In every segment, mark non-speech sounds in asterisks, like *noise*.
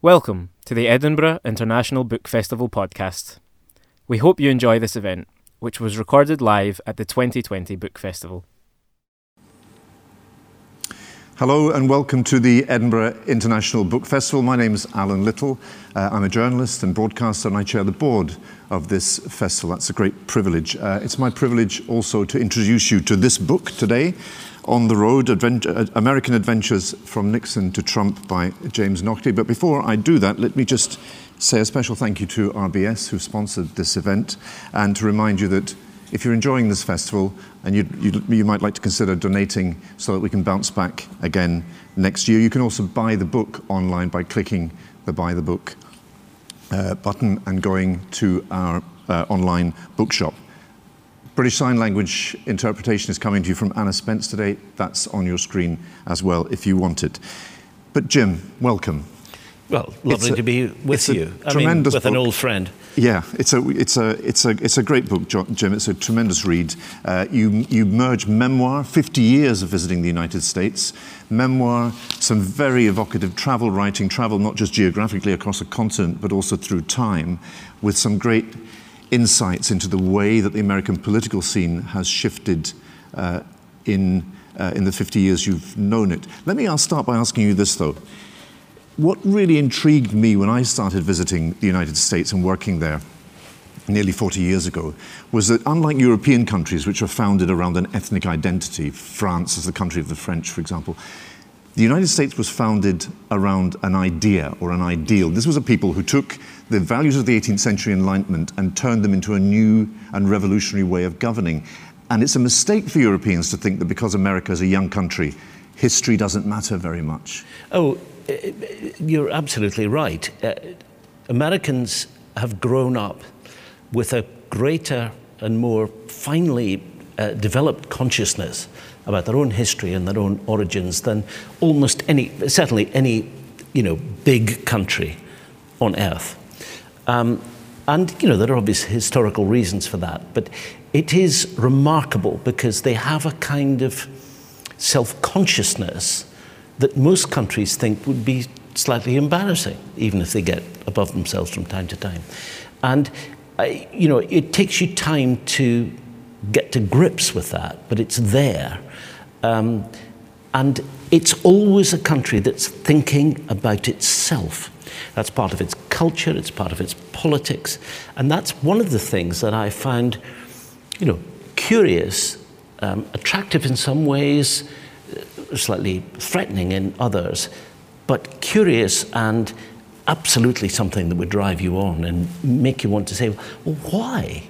Welcome to the Edinburgh International Book Festival podcast. We hope you enjoy this event, which was recorded live at the 2020 Book Festival. Hello and welcome to the Edinburgh International Book Festival. My name is Alan Little. Uh, I'm a journalist and broadcaster, and I chair the board of this festival. That's a great privilege. Uh, it's my privilege also to introduce you to this book today, on the Road uh, American Adventures from Nixon to Trump by James Naughtie. But before I do that, let me just say a special thank you to RBS who sponsored this event and to remind you that if you're enjoying this festival and you, you, you might like to consider donating so that we can bounce back again next year, you can also buy the book online by clicking the Buy the Book uh, button and going to our uh, online bookshop. British Sign Language interpretation is coming to you from Anna Spence today. That's on your screen as well if you want it. But Jim, welcome. Well, lovely a, to be with you. I mean, with book. an old friend. Yeah, it's a, it's a, it's a, it's a great book, Jim. It's a tremendous read. Uh, you, you merge memoir, 50 years of visiting the United States, memoir, some very evocative travel writing, travel not just geographically across a continent, but also through time, with some great insights into the way that the American political scene has shifted uh, in, uh, in the 50 years you've known it. Let me start by asking you this, though. What really intrigued me when I started visiting the United States and working there nearly 40 years ago was that unlike European countries, which are founded around an ethnic identity, France as the country of the French, for example, the United States was founded around an idea or an ideal. This was a people who took the values of the 18th century Enlightenment and turned them into a new and revolutionary way of governing. And it's a mistake for Europeans to think that because America is a young country, history doesn't matter very much. Oh, you're absolutely right. Uh, Americans have grown up with a greater and more finely uh, developed consciousness about their own history and their own origins than almost any, certainly any, you know, big country on earth. Um, and, you know, there are obvious historical reasons for that, but it is remarkable because they have a kind of self-consciousness that most countries think would be slightly embarrassing, even if they get above themselves from time to time. And, uh, you know, it takes you time to get to grips with that, but it's there. Um, and it's always a country that's thinking about itself. That's part of its culture, it's part of its politics. And that's one of the things that I find, you know, curious, um, attractive in some ways, uh, slightly threatening in others, but curious and absolutely something that would drive you on and make you want to say, well, why?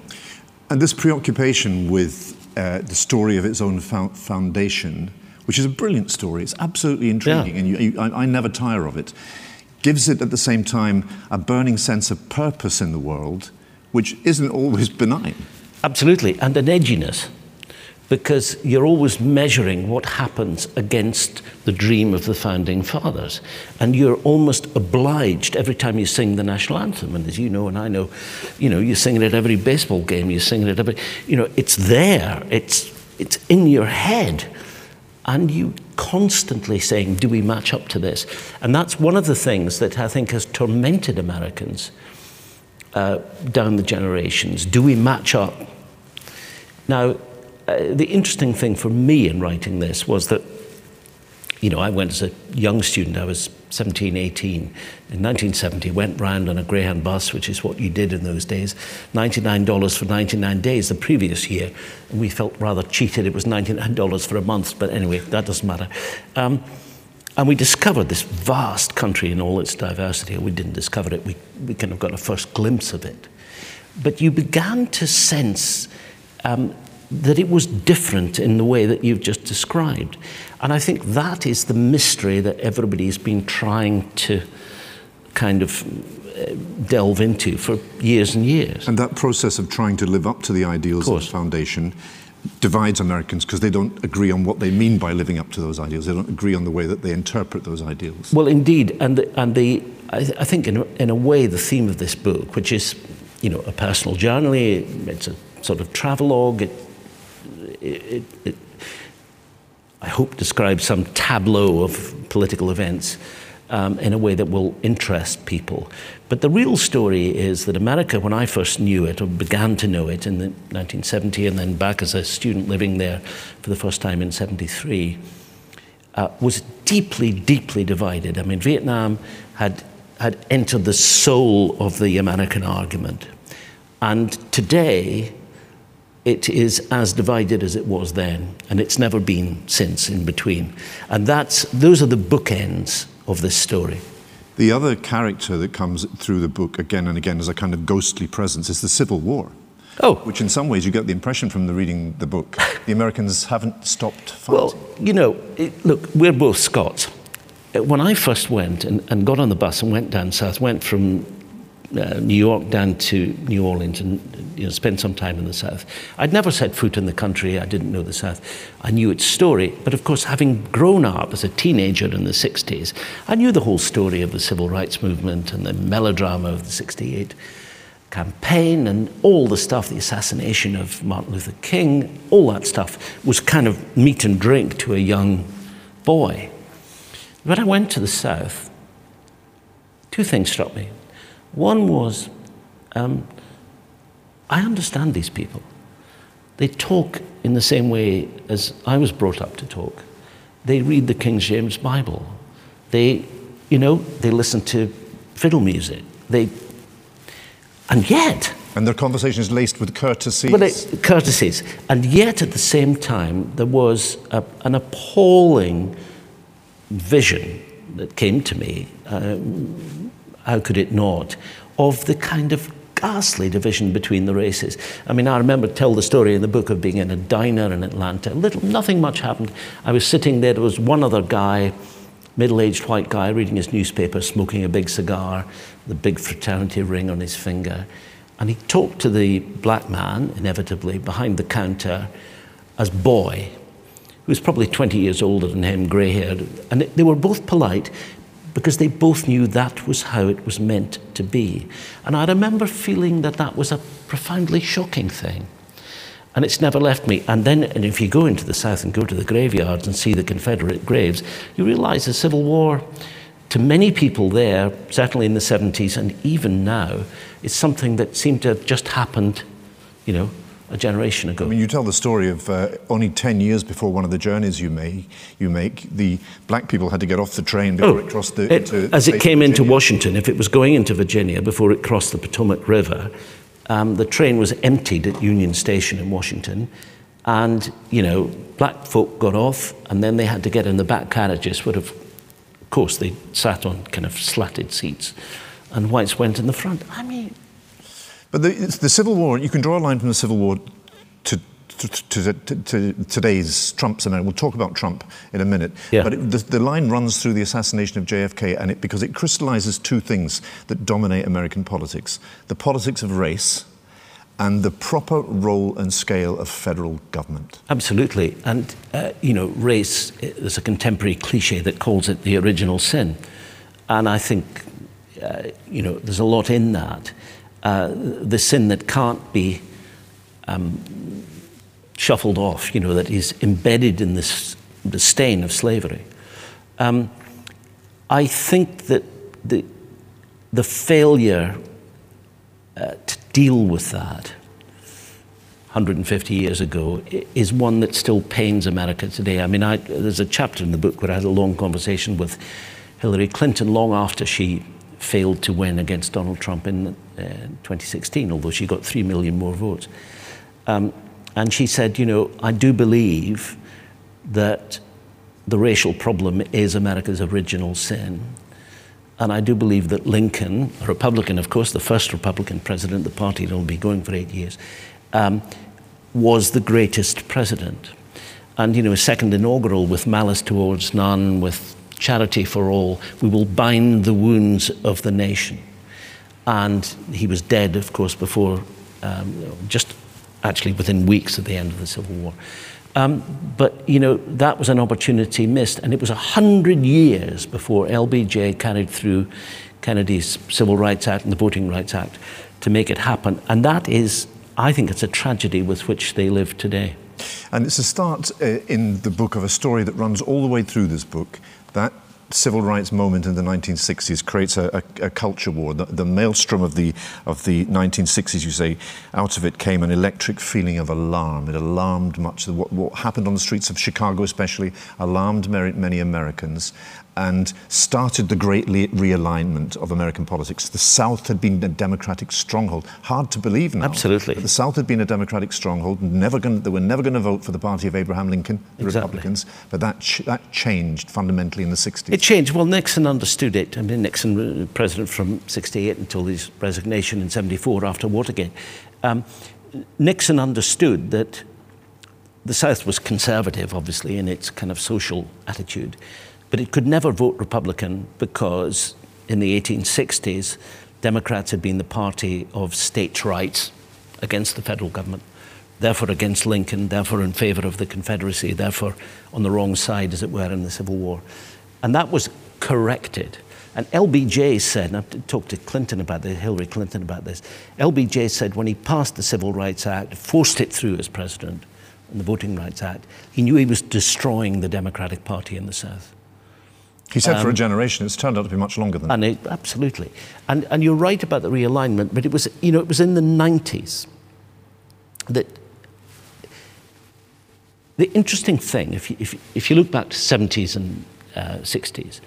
And this preoccupation with uh, the story of its own foundation, which is a brilliant story. It's absolutely intriguing, yeah. and you, you, I, I never tire of it. Gives it at the same time a burning sense of purpose in the world, which isn't always benign. Absolutely, and an edginess because you're always measuring what happens against the dream of the founding fathers. And you're almost obliged every time you sing the national anthem. And as you know, and I know, you know, you sing it at every baseball game, you sing it at every, you know, it's there, it's, it's in your head. And you constantly saying, do we match up to this? And that's one of the things that I think has tormented Americans uh, down the generations. Do we match up? Now, uh, the interesting thing for me in writing this was that, you know, I went as a young student, I was 17, 18. In 1970, went round on a Greyhound bus, which is what you did in those days, $99 for 99 days the previous year. And we felt rather cheated. It was $99 for a month, but anyway, that doesn't matter. Um, and we discovered this vast country in all its diversity. We didn't discover it, we, we kind of got a first glimpse of it. But you began to sense um, that it was different in the way that you've just described. And I think that is the mystery that everybody's been trying to kind of uh, delve into for years and years. And that process of trying to live up to the ideals of, of the foundation divides Americans because they don't agree on what they mean by living up to those ideals. They don't agree on the way that they interpret those ideals. Well, indeed, and the, and the I, I think in a, in a way the theme of this book, which is you know a personal journey, it's a sort of travelogue. It it, it, I hope, describes some tableau of political events. um, in a way that will interest people. But the real story is that America, when I first knew it, or began to know it in the 1970, and then back as a student living there for the first time in 73, uh, was deeply, deeply divided. I mean, Vietnam had, had entered the soul of the American argument. And today, it is as divided as it was then, and it's never been since in between. And that's, those are the bookends of this story. The other character that comes through the book again and again as a kind of ghostly presence is the Civil War. Oh. Which, in some ways, you get the impression from the reading the book, the Americans haven't stopped fighting. Well, you know, it, look, we're both Scots. Uh, when I first went and, and got on the bus and went down south, went from uh, New York down to New Orleans and you know, spent some time in the South. I'd never set foot in the country. I didn't know the South. I knew its story. But of course, having grown up as a teenager in the 60s, I knew the whole story of the civil rights movement and the melodrama of the 68 campaign and all the stuff, the assassination of Martin Luther King, all that stuff was kind of meat and drink to a young boy. When I went to the South, two things struck me. One was, um, I understand these people. They talk in the same way as I was brought up to talk. They read the King James Bible. They, you know, they listen to fiddle music. They, and yet, and their conversation is laced with courtesies. Well, it, courtesies. And yet, at the same time, there was a, an appalling vision that came to me. Um, how could it not, of the kind of ghastly division between the races. I mean, I remember tell the story in the book of being in a diner in Atlanta. Little, nothing much happened. I was sitting there. There was one other guy, middle-aged white guy, reading his newspaper, smoking a big cigar, the big fraternity ring on his finger, and he talked to the black man, inevitably behind the counter, as boy, who was probably 20 years older than him, grey-haired, and they were both polite, because they both knew that was how it was meant to be. And I remember feeling that that was a profoundly shocking thing. And it's never left me. And then, and if you go into the South and go to the graveyards and see the Confederate graves, you realize the Civil War, to many people there, certainly in the 70s and even now, is something that seemed to have just happened, you know, a generation ago. I mean, you tell the story of uh, only 10 years before one of the journeys you make, you make, the black people had to get off the train before oh, it crossed the... It, as it came into Washington, if it was going into Virginia before it crossed the Potomac River, um, the train was emptied at Union Station in Washington. And, you know, black folk got off and then they had to get in the back carriages, would have, of course, they sat on kind of slatted seats. And whites went in the front. I mean, but the, the Civil War, you can draw a line from the Civil War to to, to, to, today's Trump's America. We'll talk about Trump in a minute. Yeah. But it, the, the, line runs through the assassination of JFK, and it because it crystallizes two things that dominate American politics: the politics of race. And the proper role and scale of federal government. Absolutely. And, uh, you know, race, there's a contemporary cliche that calls it the original sin. And I think, uh, you know, there's a lot in that uh, the sin that can't be um, shuffled off, you know, that is embedded in this, the stain of slavery. Um, I think that the, the failure uh, to deal with that 150 years ago is one that still pains America today. I mean, I, there's a chapter in the book where I had a long conversation with Hillary Clinton long after she failed to win against Donald Trump in uh, 2016, although she got three million more votes. Um, and she said, You know, I do believe that the racial problem is America's original sin. And I do believe that Lincoln, a Republican, of course, the first Republican president, the party that will be going for eight years, um, was the greatest president. And, you know, second inaugural with malice towards none, with charity for all. We will bind the wounds of the nation. And he was dead, of course, before, um, just actually within weeks of the end of the Civil War. Um, but, you know, that was an opportunity missed. And it was a hundred years before LBJ carried through Kennedy's Civil Rights Act and the Voting Rights Act to make it happen. And that is, I think it's a tragedy with which they live today. And it's a start uh, in the book of a story that runs all the way through this book that civil rights moment in the 1960s creates a, a, a culture war. The, the, maelstrom of the, of the 1960s, you say, out of it came an electric feeling of alarm. It alarmed much. What, what happened on the streets of Chicago, especially, alarmed many Americans and started the great realignment of American politics. The South had been a democratic stronghold. Hard to believe now. Absolutely. the South had been a democratic stronghold. Never going they were never going to vote for the party of Abraham Lincoln, the exactly. Republicans. But that, ch- that changed fundamentally in the 60s. It changed. Well, Nixon understood it. I mean, Nixon, was uh, president from 68 until his resignation in 74 after Watergate. Um, Nixon understood that the South was conservative, obviously, in its kind of social attitude. But it could never vote Republican because in the 1860s, Democrats had been the party of states' rights against the federal government, therefore against Lincoln, therefore in favor of the Confederacy, therefore on the wrong side, as it were, in the Civil War. And that was corrected. And LBJ said, and I've talked to Clinton about this, Hillary Clinton about this. LBJ said when he passed the Civil Rights Act, forced it through as president, and the Voting Rights Act, he knew he was destroying the Democratic Party in the South. He said um, for a um, generation. It's turned out to be much longer than and that. absolutely. And, and you're right about the realignment, but it was, you know, it was in the 90s that the interesting thing, if you, if, if you look back to 70s and uh, 60s,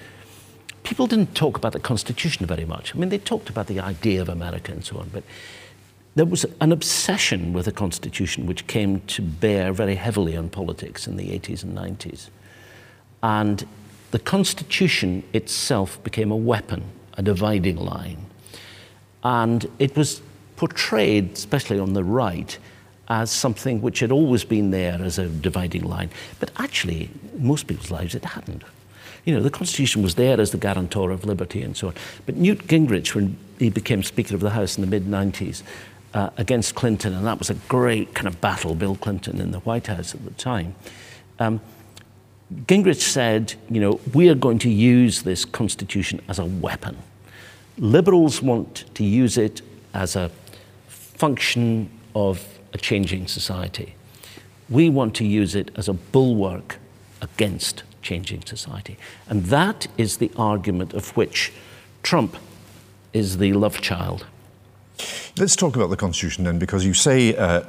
people didn't talk about the Constitution very much. I mean, they talked about the idea of America and so on, but there was an obsession with the Constitution which came to bear very heavily on politics in the 80s and 90s. And the Constitution itself became a weapon, a dividing line. And it was portrayed, especially on the right, as something which had always been there as a dividing line. But actually, most people's lives, it hadn't. You know, the Constitution was there as the guarantor of liberty and so on. But Newt Gingrich, when he became Speaker of the House in the mid 90s, uh, against Clinton, and that was a great kind of battle, Bill Clinton in the White House at the time. Um, Gingrich said, you know, we are going to use this constitution as a weapon. Liberals want to use it as a function of a changing society. We want to use it as a bulwark against changing society. And that is the argument of which Trump is the love child. Let's talk about the Constitution then, because you say uh,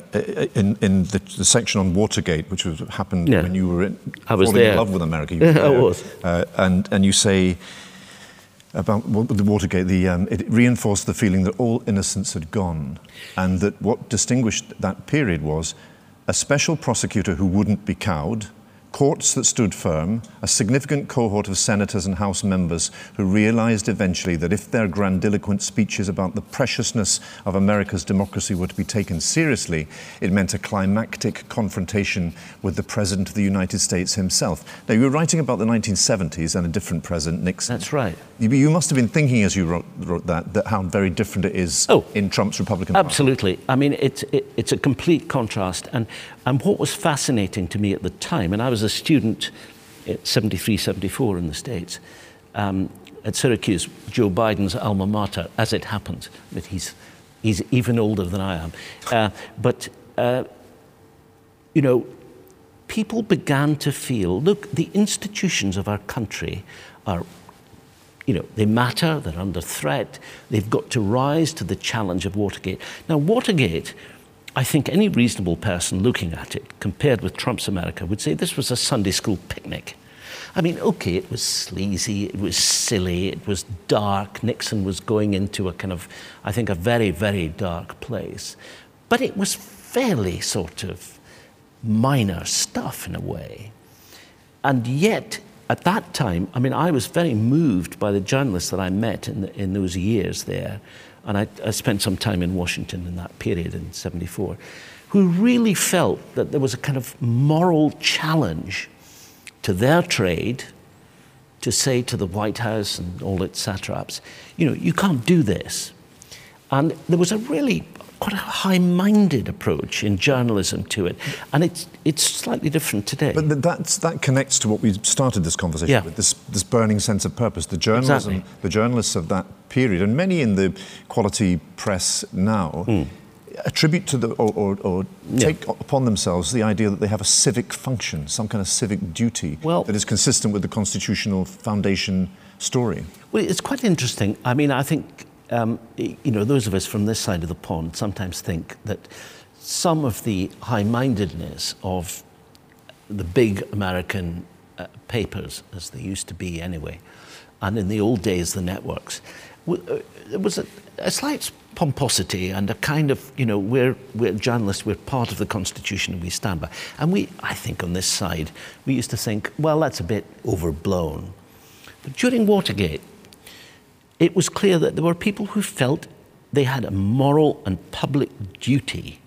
in, in the, the, section on Watergate, which was, happened yeah. when you were in, I was there. in love with America. *laughs* I was. Uh, and, and you say about the Watergate, the, um, it reinforced the feeling that all innocence had gone, and that what distinguished that period was a special prosecutor who wouldn't be cowed, courts that stood firm, a significant cohort of senators and House members who realized eventually that if their grandiloquent speeches about the preciousness of America's democracy were to be taken seriously, it meant a climactic confrontation with the President of the United States himself. Now, you were writing about the 1970s and a different president, Nixon. That's right. You, you must have been thinking as you wrote, wrote that, that how very different it is oh, in Trump's Republican Absolutely. Party. I mean, it's, it, it's a complete contrast. And, and what was fascinating to me at the time, and I was a student at 73, 74 in the States, um, at Syracuse, Joe Biden's alma mater, as it happens. But he's, he's even older than I am. Uh, but, uh, you know, people began to feel look, the institutions of our country are, you know, they matter, they're under threat, they've got to rise to the challenge of Watergate. Now, Watergate I think any reasonable person looking at it, compared with Trump's America, would say this was a Sunday school picnic. I mean, okay, it was sleazy, it was silly, it was dark. Nixon was going into a kind of, I think, a very, very dark place. But it was fairly sort of minor stuff in a way. And yet, at that time, I mean, I was very moved by the journalists that I met in, the, in those years there and I, I, spent some time in Washington in that period in 74, who really felt that there was a kind of moral challenge to their trade to say to the White House and all its satraps, you know, you can't do this. And there was a really quite a high-minded approach in journalism to it, and it's it's slightly different today. But that's, that connects to what we started this conversation yeah. with this this burning sense of purpose. The journalism, exactly. the journalists of that period, and many in the quality press now. Mm. attribute to the or, or, or take upon themselves the idea that they have a civic function, some kind of civic duty Well- that is consistent with the constitutional foundation story. Well, it's quite interesting. I mean, I think, um, you know, those of us from this side of the pond sometimes think that some of the high mindedness of the big American uh, papers, as they used to be anyway, and in the old days, the networks, uh, there was a, a slight pomposity and a kind of, you know, we're, we're journalists, we're part of the Constitution and we stand by. And we, I think on this side, we used to think, well, that's a bit overblown. But during Watergate, it was clear that there were people who felt they had a moral and public duty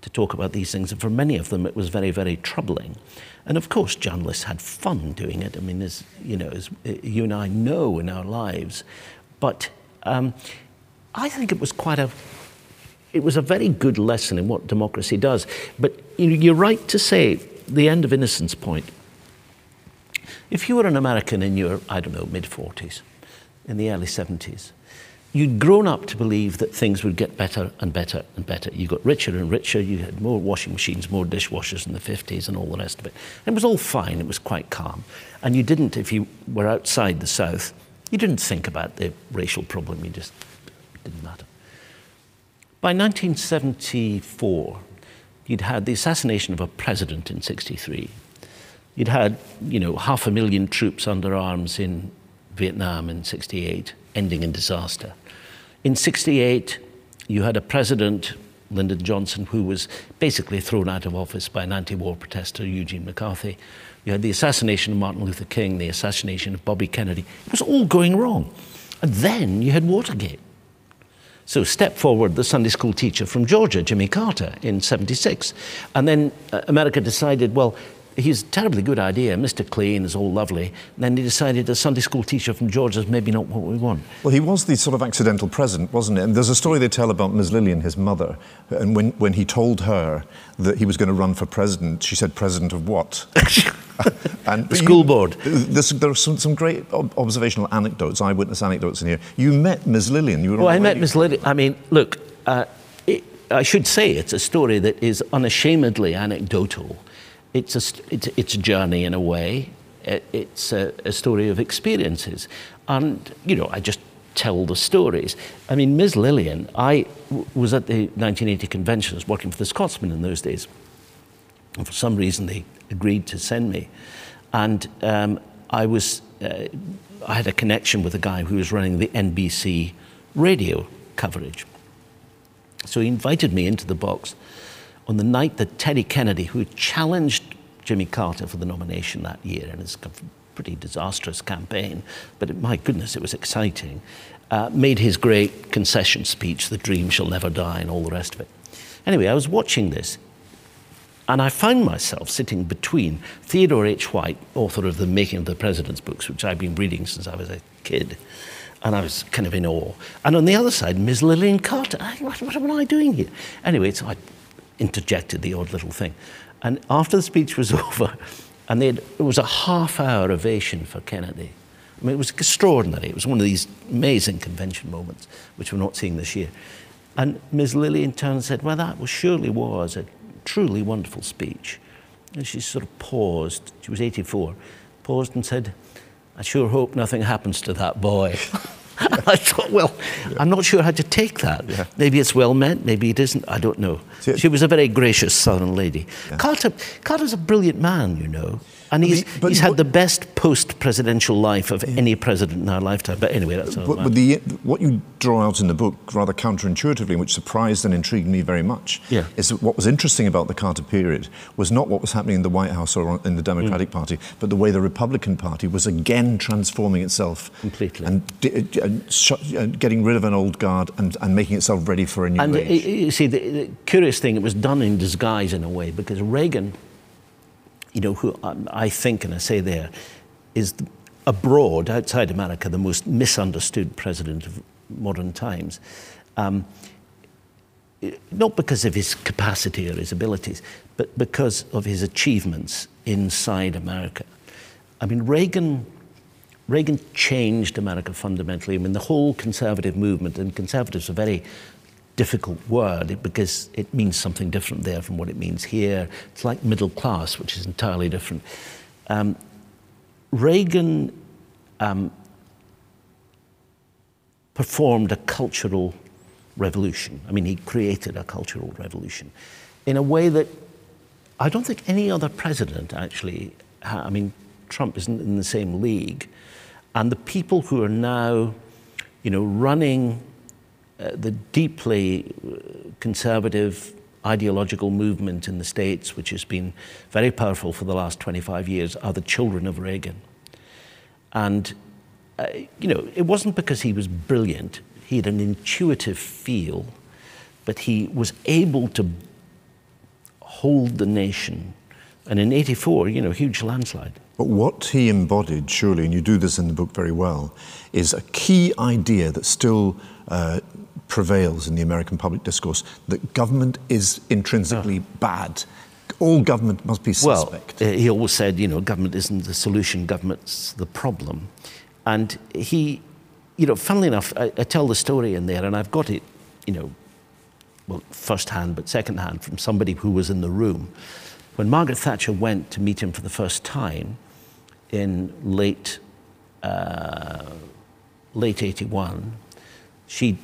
to talk about these things, and for many of them, it was very, very troubling. And of course, journalists had fun doing it. I mean, as you know, as uh, you and I know in our lives, but um, I think it was quite a. It was a very good lesson in what democracy does. But you're right to say the end of Innocence Point. If you were an American in your, I don't know, mid 40s, in the early 70s, you'd grown up to believe that things would get better and better and better. You got richer and richer, you had more washing machines, more dishwashers in the 50s, and all the rest of it. It was all fine, it was quite calm. And you didn't, if you were outside the South, you didn't think about the racial problem, you just, didn't matter. By 1974, you'd had the assassination of a president in 63. You'd had, you know, half a million troops under arms in Vietnam in 68, ending in disaster. In 68, you had a president, Lyndon Johnson, who was basically thrown out of office by an anti-war protester, Eugene McCarthy. You had the assassination of Martin Luther King, the assassination of Bobby Kennedy. It was all going wrong. And then you had Watergate. So step forward the Sunday school teacher from Georgia, Jimmy Carter, in 76. And then uh, America decided, well, he's a terribly good idea. Mr. Clean is all lovely. And then he decided a Sunday school teacher from Georgia is maybe not what we want. Well, he was the sort of accidental president, wasn't it? And there's a story they tell about Ms. Lillian, his mother, and when, when he told her that he was going to run for president, she said, "President of what?" *laughs* *laughs* and The school board. There's, there are some, some great ob- observational anecdotes, eyewitness anecdotes in here. You met Ms. Lillian. You were Well, I met. Miss Lillian. I mean, look, uh, it, I should say it's a story that is unashamedly anecdotal. It's a, it's, it's a journey in a way. It's a, a story of experiences. And, you know, I just tell the stories. I mean, Ms. Lillian, I w- was at the 1980 convention, I was working for the Scotsman in those days. And for some reason, they agreed to send me. And um, I was, uh, I had a connection with a guy who was running the NBC radio coverage. So he invited me into the box on the night that Teddy Kennedy, who challenged Jimmy Carter for the nomination that year in his pretty disastrous campaign, but it, my goodness, it was exciting, uh, made his great concession speech, The Dream Shall Never Die, and all the rest of it. Anyway, I was watching this, and I found myself sitting between Theodore H. White, author of The Making of the President's books, which I've been reading since I was a kid, and I was kind of in awe. And on the other side, Ms. Lillian Carter. I, what, what am I doing here? Anyway, so I interjected the odd little thing. And after the speech was *laughs* over, and it was a half hour ovation for Kennedy. I mean, it was extraordinary. It was one of these amazing convention moments, which we're not seeing this year. And Ms. Lillian turned and said, Well, that was, surely was a truly wonderful speech. And she sort of paused. She was 84, paused and said, I sure hope nothing happens to that boy. *laughs* *laughs* I thought, well, I'm not sure how to take that. Maybe it's well meant, maybe it isn't. I don't know. See, She was a very gracious Southern lady. Carter, Carter's a brilliant man, you know, and he's, he's had what- the best post-presidential life of any president in our lifetime. But anyway, that's all. But, but the, what you draw out in the book, rather counterintuitively, which surprised and intrigued me very much, Yeah. is that what was interesting about the Carter period was not what was happening in the White House or in the Democratic Party, but the way the Republican Party was again transforming itself Completely. and, di- and uh, getting rid of an old guard and, and making itself ready for a new And uh, age. you see, the, the curious thing, it was done in disguise in a way because Reagan, you know, who um, I think, and I say there, is abroad, outside America, the most misunderstood president of modern times. Um, not because of his capacity or his abilities, but because of his achievements inside America. I mean, Reagan, Reagan changed America fundamentally. I mean, the whole conservative movement, and conservatives are very difficult word because it means something different there from what it means here. It's like middle class, which is entirely different. Um, Reagan um, performed a cultural revolution. I mean, he created a cultural revolution in a way that I don't think any other president actually, I mean, Trump isn't in the same league. And the people who are now, you know, running uh, the deeply uh, conservative ideological movement in the States, which has been very powerful for the last 25 years, are the children of Reagan. And, uh, you know, it wasn't because he was brilliant, he had an intuitive feel, but he was able to hold the nation. And in 84, you know, huge landslide. But what he embodied, surely, and you do this in the book very well, is a key idea that still uh, prevails in the American public discourse that government is intrinsically oh. bad. All government must be suspect. Well, he always said, you know, government isn't the solution, government's the problem. And he, you know, funnily enough, I, I tell the story in there, and I've got it, you know, well, first hand, but second hand from somebody who was in the room. When Margaret Thatcher went to meet him for the first time in late, uh, late 81, she'd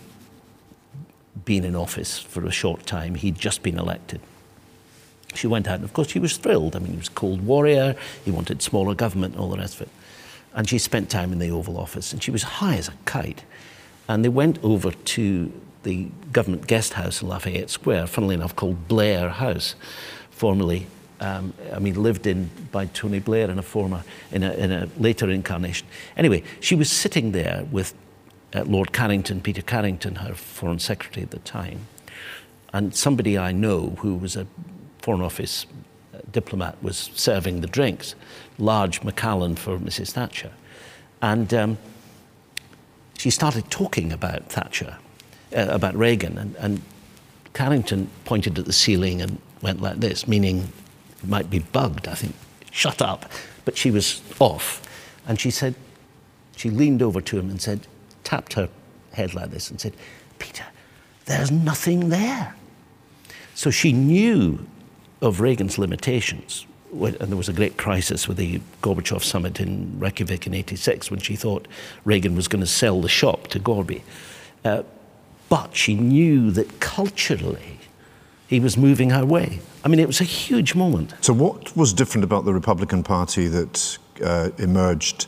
been in office for a short time. He'd just been elected. She went out, and of course, she was thrilled. I mean, he was a cold warrior, he wanted smaller government, all the rest of it. And she spent time in the Oval Office, and she was high as a kite. And they went over to the government guest house in Lafayette Square, funnily enough, called Blair House, formerly, um, I mean, lived in by Tony Blair in a former, in a, in a later incarnation. Anyway, she was sitting there with uh, Lord Carrington, Peter Carrington, her foreign secretary at the time, and somebody I know who was a foreign office uh, diplomat was serving the drinks, large Macallan for Mrs. Thatcher, and um, she started talking about Thatcher, uh, about Reagan, and, and Carrington pointed at the ceiling and went like this, meaning it might be bugged. I think, shut up. But she was off, and she said, she leaned over to him and said, tapped her head like this and said, Peter, there's nothing there. So she knew of Reagan's limitations. And there was a great crisis with the Gorbachev summit in Reykjavik in 86 when she thought Reagan was going to sell the shop to Gorby. Uh, but she knew that culturally he was moving her way. I mean, it was a huge moment. So, what was different about the Republican Party that uh, emerged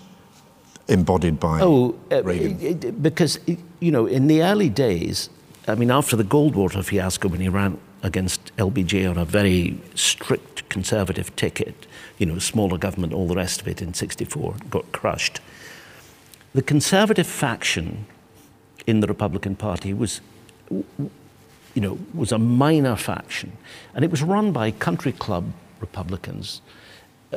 embodied by oh, uh, Reagan? because, you know, in the early days, I mean, after the Goldwater fiasco, when he ran against LBJ on a very strict conservative ticket, you know, smaller government, all the rest of it in 64, got crushed. The conservative faction in the Republican Party was, you know, was a minor faction. And it was run by country club Republicans,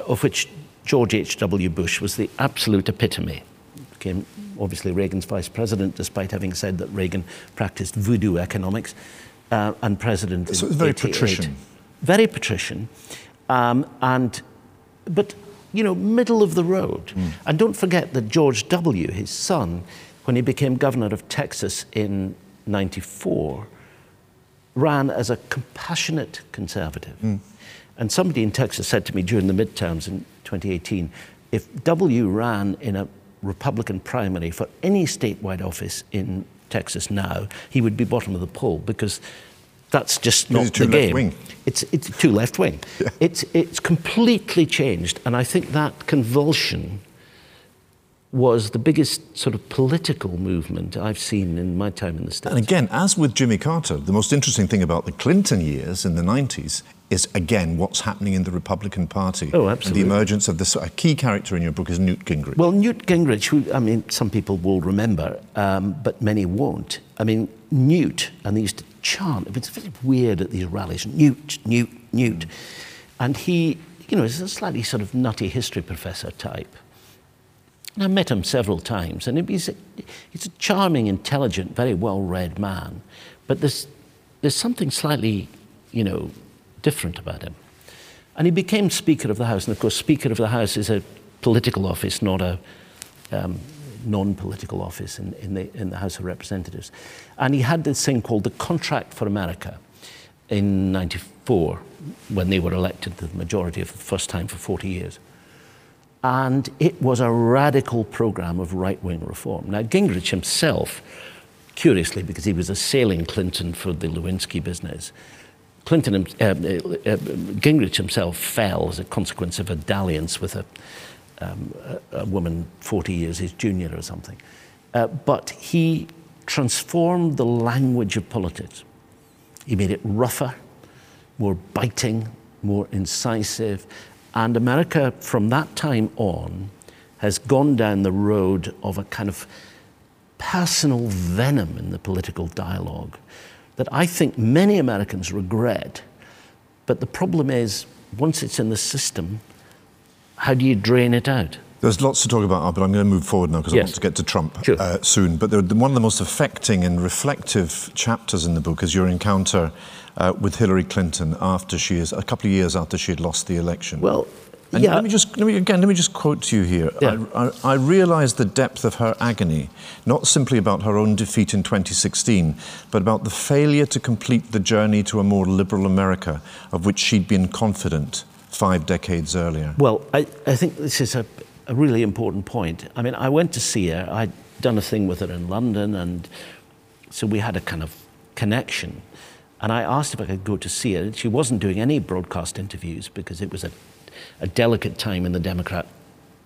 of which George H.W. Bush was the absolute epitome. Became obviously Reagan's vice president, despite having said that Reagan practiced voodoo economics, uh, and president. So very patrician. Very patrician, um, and but you know, middle of the road. Mm. And don't forget that George W., his son, when he became governor of Texas in '94, ran as a compassionate conservative. Mm. And somebody in Texas said to me during the midterms in 2018 if W ran in a Republican primary for any statewide office in Texas now, he would be bottom of the poll because that's just not the game. Wing. It's it's too left wing. *laughs* Yeah. It's it's completely changed, and I think that convulsion was the biggest sort of political movement I've seen in my time in the States. And again, as with Jimmy Carter, the most interesting thing about the Clinton years in the 90s is, again, what's happening in the Republican Party. Oh, absolutely. And the emergence of this. A key character in your book is Newt Gingrich. Well, Newt Gingrich, who, I mean, some people will remember, um, but many won't. I mean, Newt, and they used to chant, it's very weird at these rallies Newt, Newt, Newt. Mm. And he, you know, is a slightly sort of nutty history professor type. And I met him several times, and he's a, he's a charming, intelligent, very well read man. But there's, there's something slightly, you know, different about him. And he became Speaker of the House. And of course, Speaker of the House is a political office, not a, um, non political office in, in, the, in the House of Representatives. And he had this thing called the Contract for America in 94 when they were elected the majority for the first time for 40 years. And it was a radical program of right wing reform. Now, Gingrich himself, curiously, because he was assailing Clinton for the Lewinsky business, Clinton, uh, uh, uh, Gingrich himself fell as a consequence of a dalliance with a, um, a woman 40 years his junior or something. Uh, but he transformed the language of politics. He made it rougher, more biting, more incisive. And America, from that time on, has gone down the road of a kind of personal venom in the political dialogue that I think many Americans regret. But the problem is, once it's in the system, how do you drain it out? There's lots to talk about, but I'm going to move forward now because yes. I want to get to Trump sure. uh, soon. But one of the most affecting and reflective chapters in the book is your encounter uh, with Hillary Clinton after she is a couple of years after she had lost the election. Well, and yeah. Let me just let me, again. Let me just quote to you here. Yeah. I, I, I realise the depth of her agony, not simply about her own defeat in 2016, but about the failure to complete the journey to a more liberal America, of which she'd been confident five decades earlier. Well, I, I think this is a, a really important point. I mean, I went to see her. I'd done a thing with her in London, and so we had a kind of connection. And I asked if I could go to see her. She wasn't doing any broadcast interviews because it was a a delicate time in the Democrat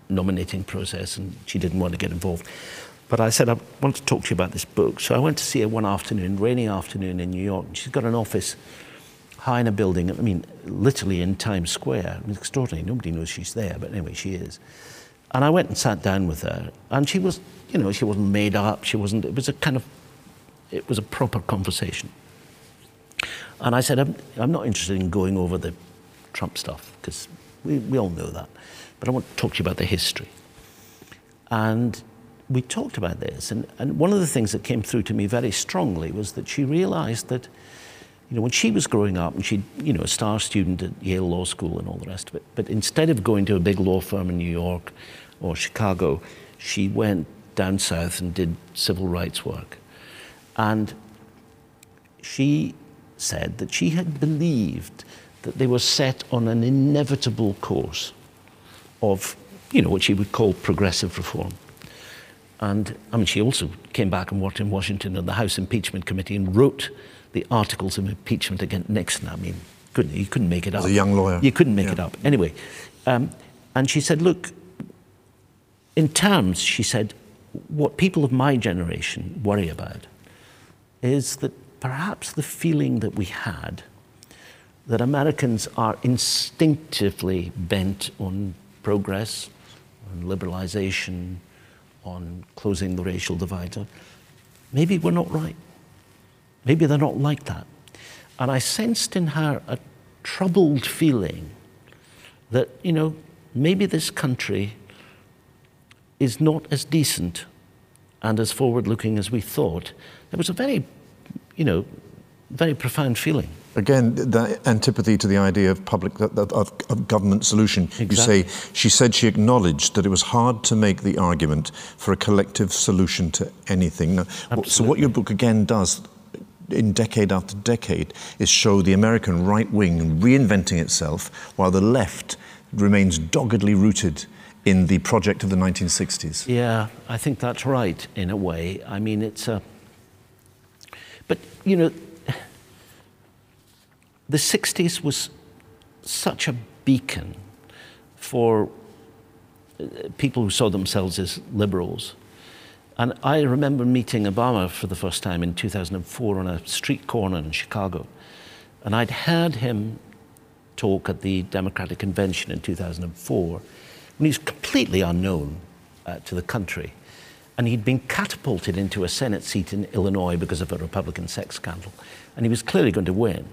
nominating process, and she didn't want to get involved. But I said, I want to talk to you about this book. So I went to see her one afternoon, rainy afternoon in New York. She's got an office high in a building, I mean, literally in Times Square. It's extraordinary. Nobody knows she's there, but anyway, she is. And I went and sat down with her, and she was, you know, she wasn't made up. She wasn't, it was a kind of, it was a proper conversation. And I said, I'm, I'm not interested in going over the Trump stuff, because we, we all know that. But I want to talk to you about the history. And we talked about this. And, and one of the things that came through to me very strongly was that she realized that, you know, when she was growing up and she, you know, a star student at Yale Law School and all the rest of it, but instead of going to a big law firm in New York or Chicago, she went down south and did civil rights work. And she said that she had believed that they were set on an inevitable course of, you know, what she would call progressive reform. And I mean, she also came back and worked in Washington on the House Impeachment Committee and wrote the articles of impeachment against Nixon. I mean, couldn't, you couldn't make it up. As a young lawyer. You couldn't make yeah. it up. Anyway, um, and she said, look, in terms, she said, what people of my generation worry about is that perhaps the feeling that we had that Americans are instinctively bent on progress, on liberalization, on closing the racial divide. Maybe we're not right. Maybe they're not like that. And I sensed in her a troubled feeling that, you know, maybe this country is not as decent and as forward looking as we thought. There was a very, you know, very profound feeling again, the antipathy to the idea of public of, of government solution. Exactly. You say she said she acknowledged that it was hard to make the argument for a collective solution to anything. Now, so what your book again does. In decade after decade, is show the American right wing reinventing itself while the left remains doggedly rooted in the project of the 1960s. Yeah, I think that's right in a way. I mean, it's a. But, you know, the 60s was such a beacon for uh, people who saw themselves as liberals. And I remember meeting Obama for the first time in 2004 on a street corner in Chicago. And I'd heard him talk at the Democratic Convention in 2004 when he was completely unknown uh, to the country. And he'd been catapulted into a Senate seat in Illinois because of a Republican sex scandal. And he was clearly going to win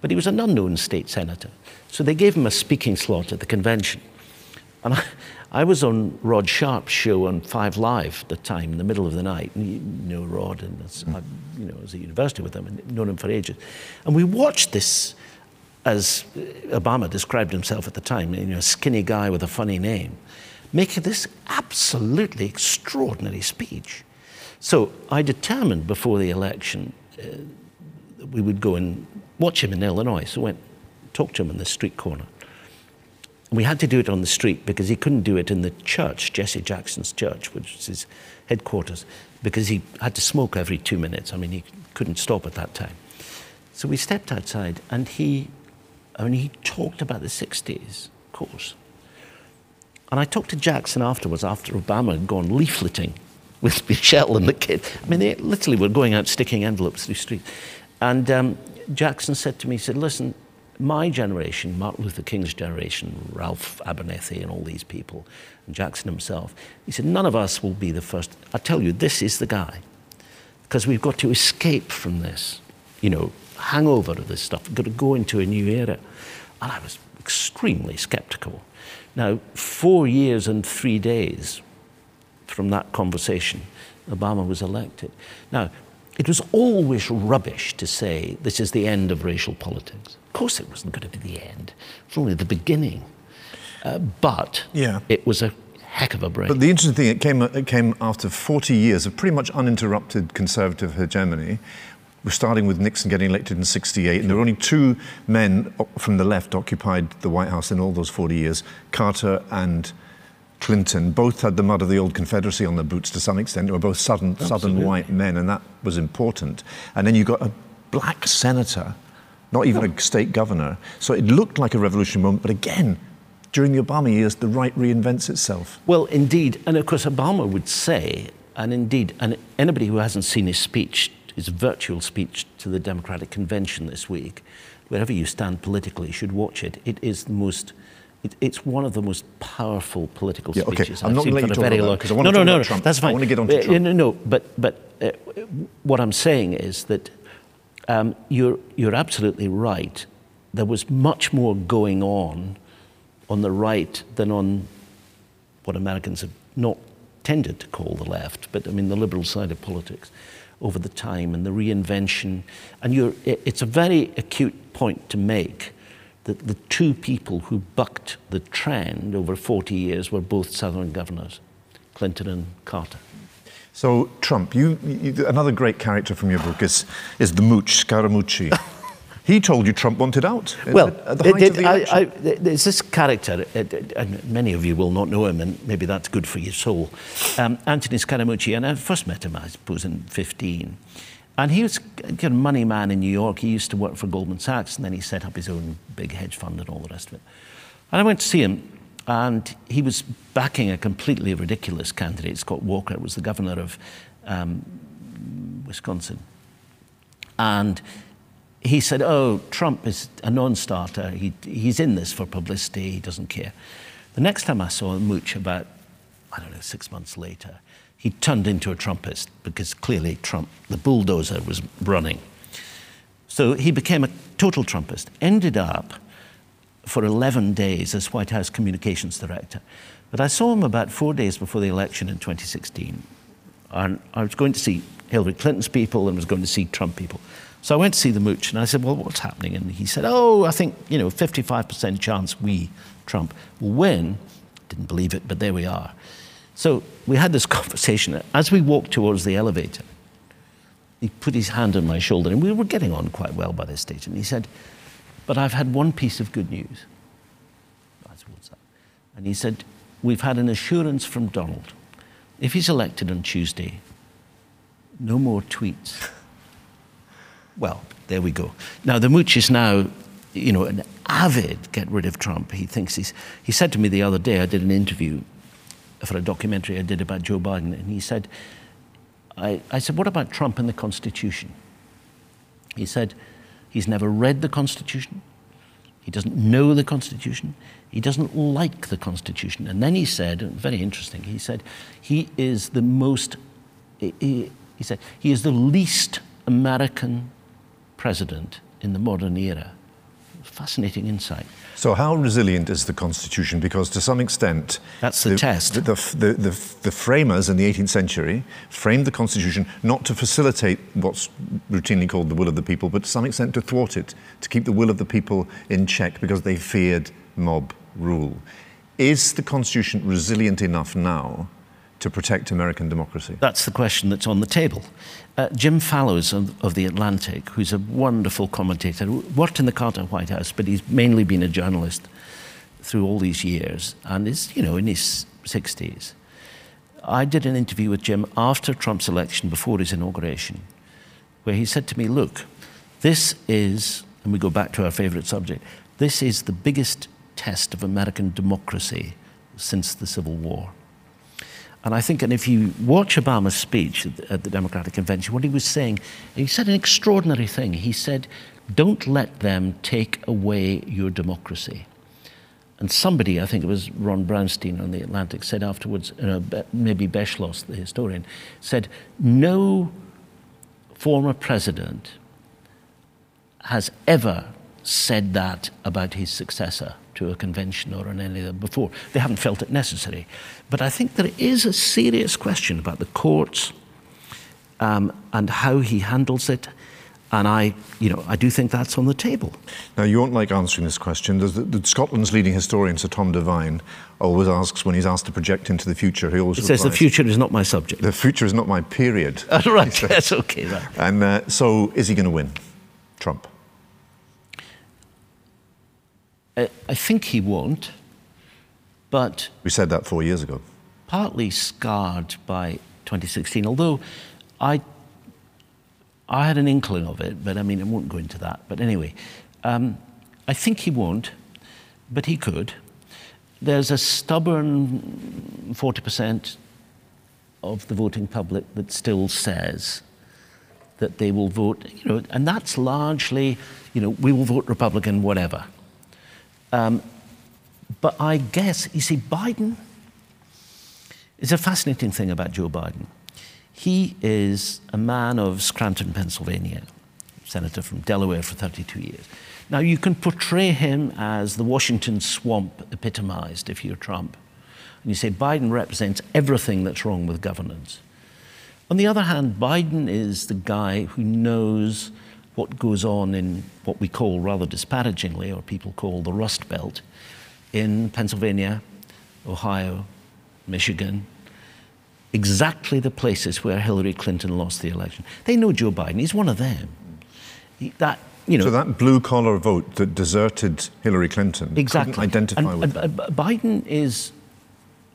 but he was an unknown state senator. So they gave him a speaking slot at the convention. And I, I was on Rod Sharpe's show on Five Live at the time, in the middle of the night. And you know Rod, and I, you know, was at university with him and known him for ages. And we watched this, as Obama described himself at the time, you know, a skinny guy with a funny name. making this absolutely extraordinary speech. So I determined before the election uh, that we would go and watch him in Illinois. So I went, talked to him in the street corner. We had to do it on the street because he couldn't do it in the church, Jesse Jackson's church, which was his headquarters, because he had to smoke every two minutes. I mean, he couldn't stop at that time. So we stepped outside and he, I mean, he talked about the 60s, of course. And I talked to Jackson afterwards, after Obama had gone leafleting *laughs* with Michelle and the kid. I mean, they literally were going out sticking envelopes through the street. And um, Jackson said to me, he said, listen, my generation, Martin Luther King's generation, Ralph Abernathy and all these people, and Jackson himself, he said, none of us will be the first. I tell you, this is the guy. Because we've got to escape from this, you know, hangover of this stuff. We've got to go into a new era. And I was extremely skeptical. Now, four years and three days from that conversation, Obama was elected. Now, it was always rubbish to say this is the end of racial politics. Of course, it wasn't going to be the end, it was only the beginning. Uh, but yeah. it was a heck of a break. But the interesting thing, it came, it came after 40 years of pretty much uninterrupted conservative hegemony. We're starting with Nixon getting elected in 68, and there were only two men from the left occupied the White House in all those 40 years Carter and Clinton, both had the mud of the old Confederacy on their boots to some extent. They were both southern, southern white men, and that was important. And then you got a black senator, not even a state governor. So it looked like a revolutionary moment, but again, during the Obama years, the right reinvents itself. Well, indeed. And of course, Obama would say, and indeed, and anybody who hasn't seen his speech, his virtual speech to the Democratic Convention this week, wherever you stand politically, should watch it. It is the most it, it's one of the most powerful political yeah, speeches. I'm I've not seen for a very long. Because I want no, to no, no, Trump. That's fine. I want to get on to uh, Trump. No, no, but but uh, what I'm saying is that um, you're you're absolutely right. There was much more going on on the right than on what Americans have not tended to call the left, but I mean the liberal side of politics over the time and the reinvention. And you're, it's a very acute point to make that the two people who bucked the trend over 40 years were both Southern governors, Clinton and Carter. So, Trump, you, you, another great character from your book is, is the mooch, Scaramucci. *laughs* he told you Trump wanted out. Well, at the height it, I, I, there's this character, and many of you will not know him, and maybe that's good for your soul. Um, Anthony Scaramucci, and I first met him, I suppose, in 15. And he was a of money man in New York. He used to work for Goldman Sachs, and then he set up his own big hedge fund and all the rest of it. And I went to see him, and he was backing a completely ridiculous candidate. Scott Walker was the governor of um, Wisconsin. And he said, Oh, Trump is a non starter. He, he's in this for publicity. He doesn't care. The next time I saw Mooch, about, I don't know, six months later, he turned into a Trumpist because clearly Trump, the bulldozer, was running. So he became a total Trumpist, ended up for 11 days as White House Communications Director. But I saw him about four days before the election in 2016. And I was going to see Hillary Clinton's people and was going to see Trump people. So I went to see the mooch and I said, Well, what's happening? And he said, Oh, I think, you know, 55% chance we, Trump, will win. Didn't believe it, but there we are. So we had this conversation. As we walked towards the elevator, he put his hand on my shoulder, and we were getting on quite well by this stage. And he said, But I've had one piece of good news. I said, What's that? And he said, We've had an assurance from Donald. If he's elected on Tuesday, no more tweets. *laughs* well, there we go. Now, the mooch is now, you know, an avid get rid of Trump. He thinks he's. He said to me the other day, I did an interview for a documentary I did about Joe Biden, and he said, I, I said, what about Trump and the Constitution? He said, he's never read the Constitution. He doesn't know the Constitution. He doesn't like the Constitution. And then he said, very interesting, he said, he is the most, he, he said, he is the least American president in the modern era. Fascinating insight. So, how resilient is the Constitution? Because to some extent, that's the, the test. The, the, the, the, framers in the 18th century framed the Constitution not to facilitate what's routinely called the will of the people, but to some extent to thwart it, to keep the will of the people in check because they feared mob rule. Is the Constitution resilient enough now to protect American democracy? That's the question that's on the table. Uh, Jim Fallows of, of, The Atlantic, who's a wonderful commentator, worked in the Carter White House, but he's mainly been a journalist through all these years and is, you know, in his 60s. I did an interview with Jim after Trump's election, before his inauguration, where he said to me, Look, this is, and we go back to our favorite subject, this is the biggest test of American democracy since the Civil War. And I think, and if you watch Obama's speech at the Democratic Convention, what he was saying, he said an extraordinary thing. He said, Don't let them take away your democracy. And somebody, I think it was Ron Brownstein on The Atlantic, said afterwards, uh, maybe Beschloss, the historian, said, No former president has ever said that about his successor to a convention or on any of them before. They haven't felt it necessary. But I think there is a serious question about the courts um, and how he handles it and I, you know, I do think that's on the table. Now, you won't like answering this question. The, the, Scotland's leading historian, Sir Tom Devine, always asks when he's asked to project into the future. He always he says the future is not my subject. The future is not my period. *laughs* Right, that's okay. Right. And uh, so, is he going to win, Trump? I, I think he won't, but we said that four years ago. Partly scarred by 2016, although I I had an inkling of it, but I mean, I won't go into that. But anyway, um, I think he won't, but he could. There's a stubborn 40% of the voting public that still says that they will vote, you know, and that's largely, you know, we will vote Republican, whatever. Um, but I guess, you see, Biden is a fascinating thing about Joe Biden. He is a man of Scranton, Pennsylvania, senator from Delaware for 32 years. Now, you can portray him as the Washington swamp epitomized if you're Trump. And you say Biden represents everything that's wrong with governance. On the other hand, Biden is the guy who knows what goes on in what we call rather disparagingly, or people call the Rust Belt, in Pennsylvania, Ohio, Michigan, exactly the places where Hillary Clinton lost the election. They know Joe Biden. He's one of them. He, that you know, so that blue collar vote that deserted Hillary Clinton exactly. couldn't identify and, with and, Biden is,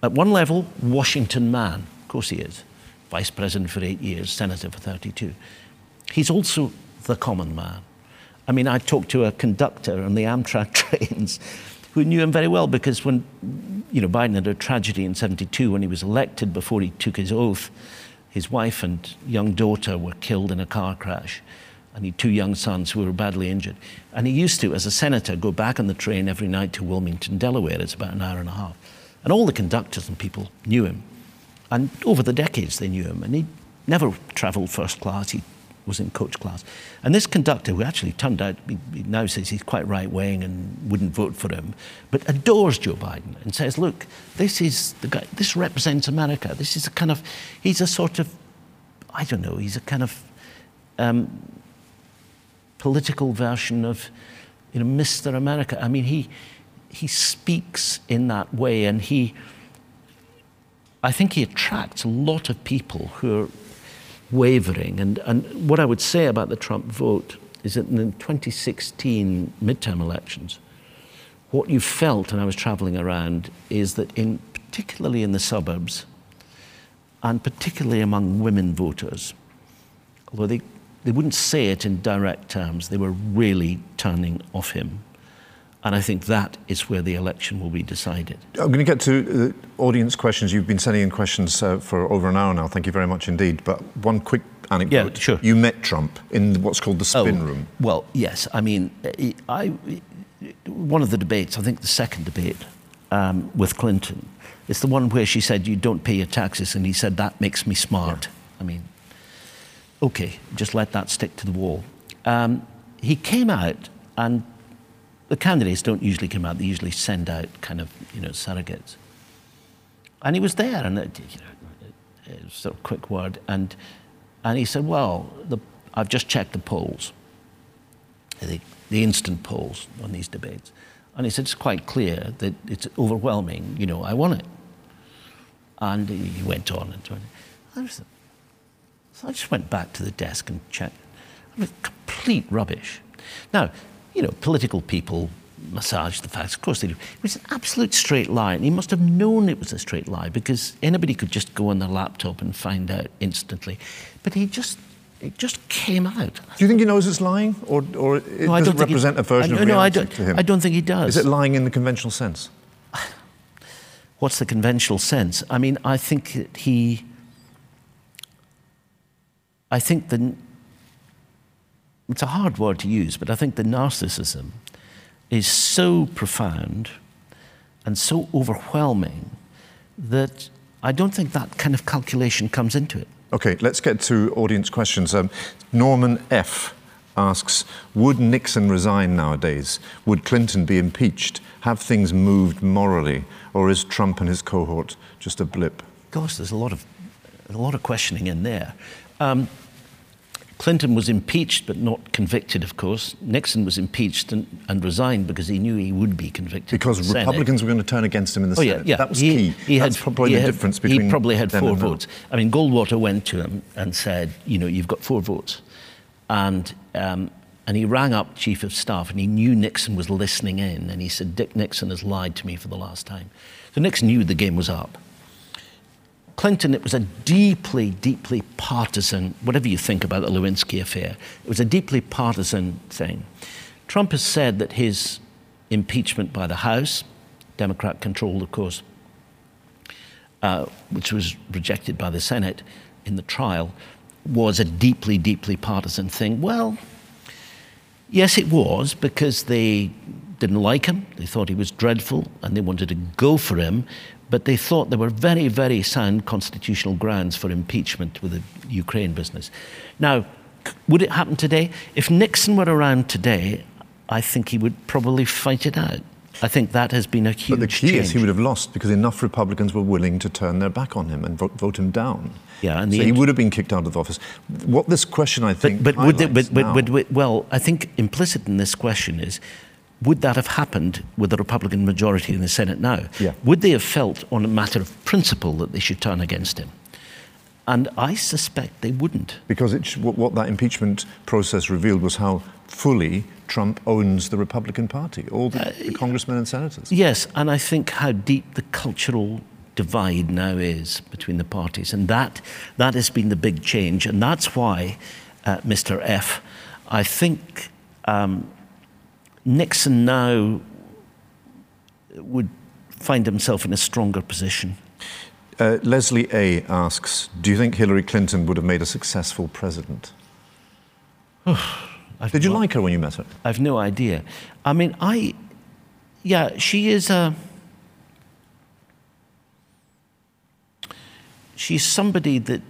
at one level, Washington man. Of course he is. Vice president for eight years, senator for 32. He's also the common man. I mean, I talked to a conductor on the Amtrak *laughs* trains who knew him very well because when you know Biden had a tragedy in 72 when he was elected before he took his oath his wife and young daughter were killed in a car crash and he had two young sons who were badly injured. And he used to as a senator go back on the train every night to Wilmington Delaware. It's about an hour and a half. And all the conductors and people knew him. And over the decades they knew him. And he never traveled first class. He was in coach class. And this conductor, who actually turned out, he, now says he's quite right wing and wouldn't vote for him, but adores Joe Biden and says, look, this is the guy, this represents America. This is a kind of, he's a sort of, I don't know, he's a kind of um, political version of, you know, Mr. America. I mean, he, he speaks in that way and he, I think he attracts a lot of people who are wavering. And, and what I would say about the Trump vote is that in the 2016 midterm elections, what you felt, and I was traveling around, is that in particularly in the suburbs, and particularly among women voters, although they, they wouldn't say it in direct terms, they were really turning off him. And I think that is where the election will be decided. I'm going to get to the audience questions. You've been sending in questions uh, for over an hour now. Thank you very much indeed. But one quick anecdote. Yeah, sure. You met Trump in what's called the spin oh, room. Well, yes. I mean, I, one of the debates, I think the second debate um, with Clinton, it's the one where she said, You don't pay your taxes. And he said, That makes me smart. Yeah. I mean, okay, just let that stick to the wall. Um, he came out and the candidates don't usually come out, they usually send out kind of, you know, surrogates. And he was there, and uh, it, you know, it was sort of quick word, and, and he said, well, the, I've just checked the polls, the, the instant polls on these debates, And he said, it's quite clear that it's overwhelming. You know, I won it. And he went on and on. I so I just went back to the desk and checked. I mean, complete rubbish. Now, you know, political people massage the facts. Of course they do. It was an absolute straight lie. And he must have known it was a straight lie because anybody could just go on their laptop and find out instantly. But he just it just came out. Do you think he knows it's lying, or, or it no, doesn't represent he, a version I, of reality no, I don't, to him? I don't think he does. Is it lying in the conventional sense? *sighs* What's the conventional sense? I mean, I think that he. I think the. It's a hard word to use, but I think the narcissism is so profound and so overwhelming that I don't think that kind of calculation comes into it. Okay, let's get to audience questions. Um, Norman F. asks Would Nixon resign nowadays? Would Clinton be impeached? Have things moved morally? Or is Trump and his cohort just a blip? Gosh, there's a lot of, a lot of questioning in there. Um, Clinton was impeached but not convicted, of course. Nixon was impeached and, and resigned because he knew he would be convicted. Because Republicans were going to turn against him in the oh, Senate. Yeah, yeah. That was he, key. He That's had, probably he the had, difference between. He probably had four votes. I mean, Goldwater went to him and said, you know, you've got four votes. And, um, and he rang up Chief of Staff and he knew Nixon was listening in. And he said, Dick Nixon has lied to me for the last time. So Nixon knew the game was up. Clinton, it was a deeply, deeply partisan, whatever you think about the Lewinsky affair, it was a deeply partisan thing. Trump has said that his impeachment by the House, Democrat controlled, of course, uh, which was rejected by the Senate in the trial, was a deeply, deeply partisan thing. Well, yes, it was, because they didn't like him, they thought he was dreadful, and they wanted to go for him but they thought there were very, very sound constitutional grounds for impeachment with the Ukraine business. Now, would it happen today? If Nixon were around today, I think he would probably fight it out. I think that has been a huge But the key change. is he would have lost because enough Republicans were willing to turn their back on him and vote, vote him down. Yeah, and so he would have been kicked out of office. What this question, I think, but, but, would they, but, but, but, well, I think implicit in this question is would that have happened with a Republican majority in the Senate now? Yeah. Would they have felt, on a matter of principle, that they should turn against him? And I suspect they wouldn't. Because it, what that impeachment process revealed was how fully Trump owns the Republican Party, all the, uh, the congressmen and senators. Yes, and I think how deep the cultural divide now is between the parties. And that, that has been the big change. And that's why, uh, Mr. F., I think. Um, Nixon now would find himself in a stronger position. Uh, Leslie A asks Do you think Hillary Clinton would have made a successful president? *sighs* Did you like her when you met her? I've no idea. I mean, I, yeah, she is a. She's somebody that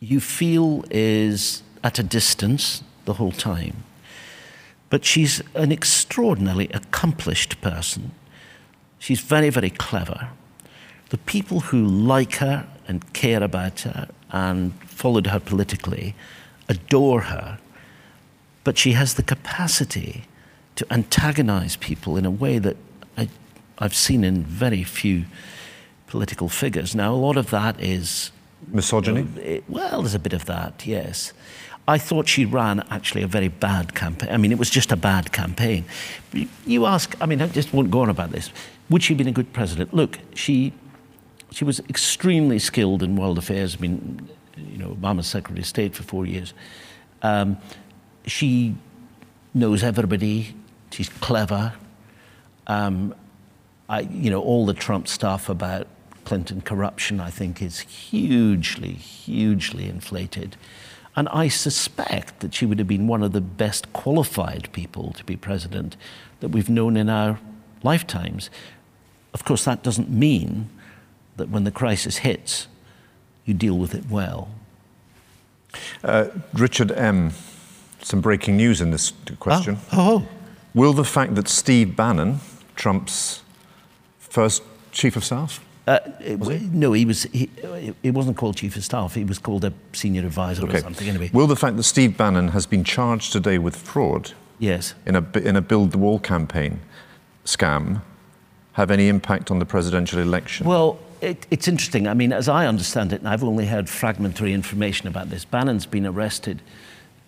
you feel is at a distance the whole time. But she's an extraordinarily accomplished person. She's very, very clever. The people who like her and care about her and followed her politically adore her. But she has the capacity to antagonize people in a way that I, have seen in very few political figures. Now, a lot of that is. Misogyny? Uh, it, well, there's a bit of that, yes. I thought she ran actually a very bad campaign. I mean, it was just a bad campaign. You ask, I mean, I just won't go on about this. Would she have been a good president? Look, she, she was extremely skilled in world affairs. I mean, you know, Obama's Secretary of State for four years. Um, she knows everybody. She's clever. Um, I, you know, all the Trump stuff about Clinton corruption, I think, is hugely, hugely inflated. And I suspect that she would have been one of the best qualified people to be president that we've known in our lifetimes. Of course, that doesn't mean that when the crisis hits, you deal with it well. Uh, Richard M., some breaking news in this question. Oh. oh. Will the fact that Steve Bannon, Trump's first chief of staff, uh, no, he was. He, it wasn't called chief of staff. He was called a senior advisor okay. or something. Anyway, will the fact that Steve Bannon has been charged today with fraud Yes. in a, in a build the wall campaign scam have any impact on the presidential election? Well, it, it's interesting. I mean, as I understand it, and I've only heard fragmentary information about this, Bannon's been arrested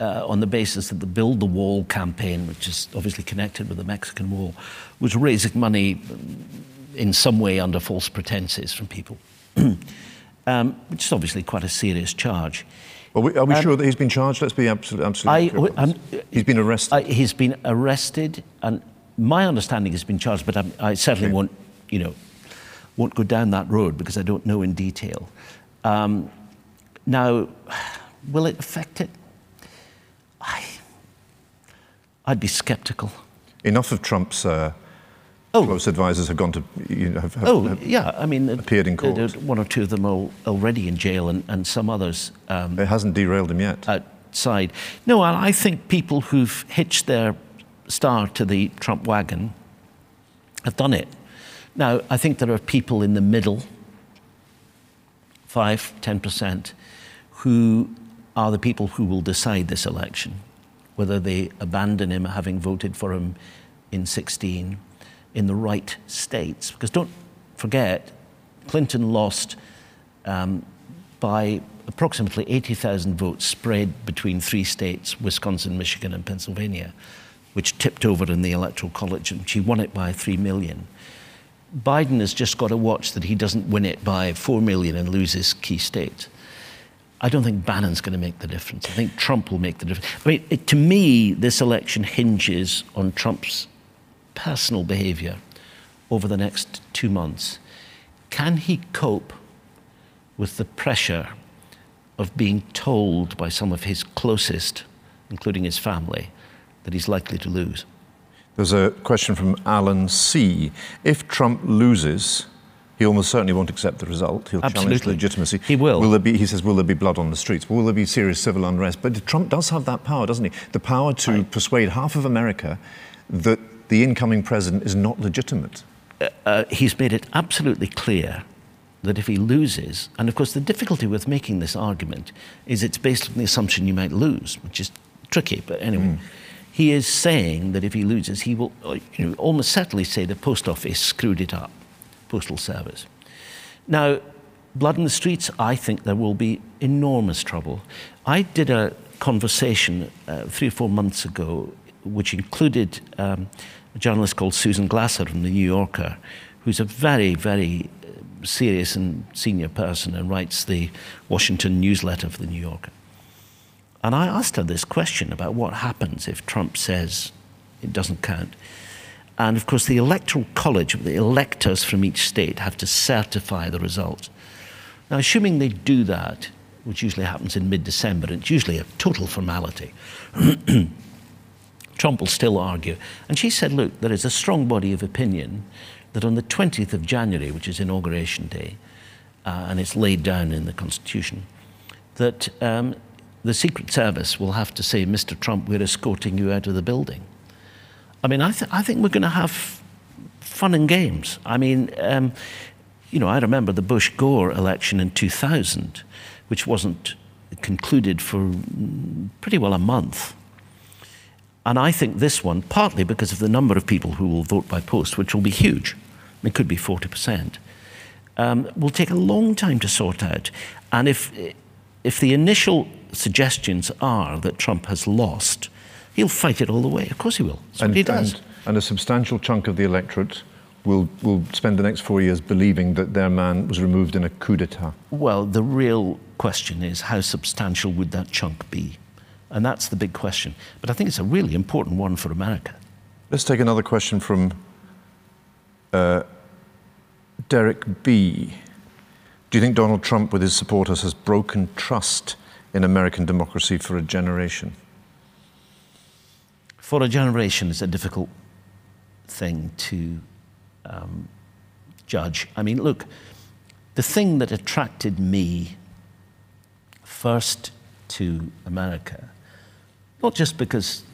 uh, on the basis that the Build the Wall campaign, which is obviously connected with the Mexican Wall, was raising money in some way under false pretenses from people, *clears throat* um, which is obviously quite a serious charge. Are we, are we sure that he's been charged? Let's be absolutely, absolutely Um, I- clear about He's been arrested. Uh, he's been arrested, and my understanding has been charged, but I'm, I certainly Okay. won't, you know, won't go down that road because I don't know in detail. Um, now, will it affect it? I, I'd be sceptical. Enough of Trump's uh, Oh. close advisors have gone to, you know, have, have, Oh, have- yeah. I mean, appeared in uh, court. uh, One or two of them are already in jail, and, and some others um, it hasn't derailed him yet. outside. No, I think people who've hitched their star to the Trump wagon have done it. Now, I think there are people in the middle, 5, 10%, who are the people who will decide this election, whether they abandon him having voted for him in 16 in the right states. Because don't forget, Clinton lost um, by approximately 80,000 votes spread between three states, Wisconsin, Michigan, and Pennsylvania, which tipped over in the Electoral College, and she won it by 3 million. Biden has just got to watch that he doesn't win it by 4 million and loses key states. I don't think Bannon's going to make the difference. I think Trump will make the difference. I mean, it, to me, this election hinges on Trump's personal behavior over the next two months. Can he cope with the pressure of being told by some of his closest, including his family, that he's likely to lose? There's a question from Alan C. If Trump loses, he almost certainly won't accept the result. He'll challenge Absolutely. legitimacy. He will. Will there be? He says, "Will there be blood on the streets? Will there be serious civil unrest?" But Trump does have that power, doesn't he? The power to persuade half of America that the incoming president is not legitimate. uh, he's made it absolutely clear that if he loses, and of course the difficulty with making this argument is it's based on the assumption you might lose, which is tricky. But anyway, he is saying that if he loses, he will uh, you know, almost certainly say the post office screwed it up, postal service. Now, blood in the streets, I think there will be enormous trouble. I did a conversation uh, three or four months ago, which included um, a journalist called Susan Glasser from the New Yorker, who's a very, very uh, serious and senior person and writes the Washington newsletter for the New Yorker. And I asked her this question about what happens if Trump says it doesn't count. And of course, the Electoral College, the electors from each state, have to certify the result. Now, assuming they do that, which usually happens in mid December, it's usually a total formality, *clears throat* Trump will still argue. And she said, look, there is a strong body of opinion that on the 20th of January, which is Inauguration Day, uh, and it's laid down in the Constitution, that um, the Secret Service will have to say, Mr. Trump, we're escorting you out of the building. I mean, I, th- I think we're going to have fun and games. I mean, um, you know, I remember the Bush Gore election in 2000, which wasn't concluded for mm, pretty well a month. And I think this one, partly because of the number of people who will vote by post, which will be huge, it could be 40%, um, will take a long time to sort out. And if, if the initial suggestions are that Trump has lost, he'll fight it all the way. Of course he will. What he does. And, and a substantial chunk of the electorate will, will spend the next four years believing that their man was removed in a coup d'etat. Well, the real question is how substantial would that chunk be? And that's the big question. But I think it's a really important one for America. Let's take another question from uh, Derek B. Do you think Donald Trump, with his supporters, has broken trust in American democracy for a generation? For a generation, it's a difficult thing to um, judge. I mean, look, the thing that attracted me first to America, not just because,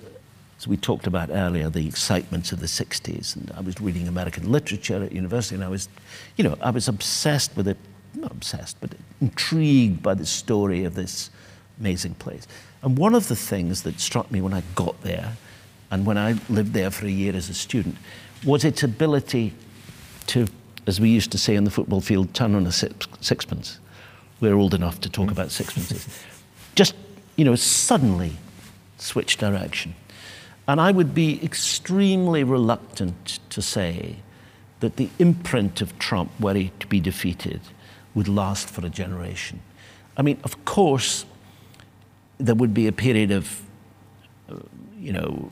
as we talked about earlier, the excitements of the 60s, and I was reading American literature at university, and I was, you know, I was obsessed with it, not obsessed, but intrigued by the story of this amazing place. And one of the things that struck me when I got there and when I lived there for a year as a student, was its ability to, as we used to say on the football field, turn on a sixpence. We're old enough to talk hmm. about sixpences. Just, you know, suddenly switch direction. And I would be extremely reluctant to say that the imprint of Trump, were he to be defeated, would last for a generation. I mean, of course, there would be a period of, uh, you know,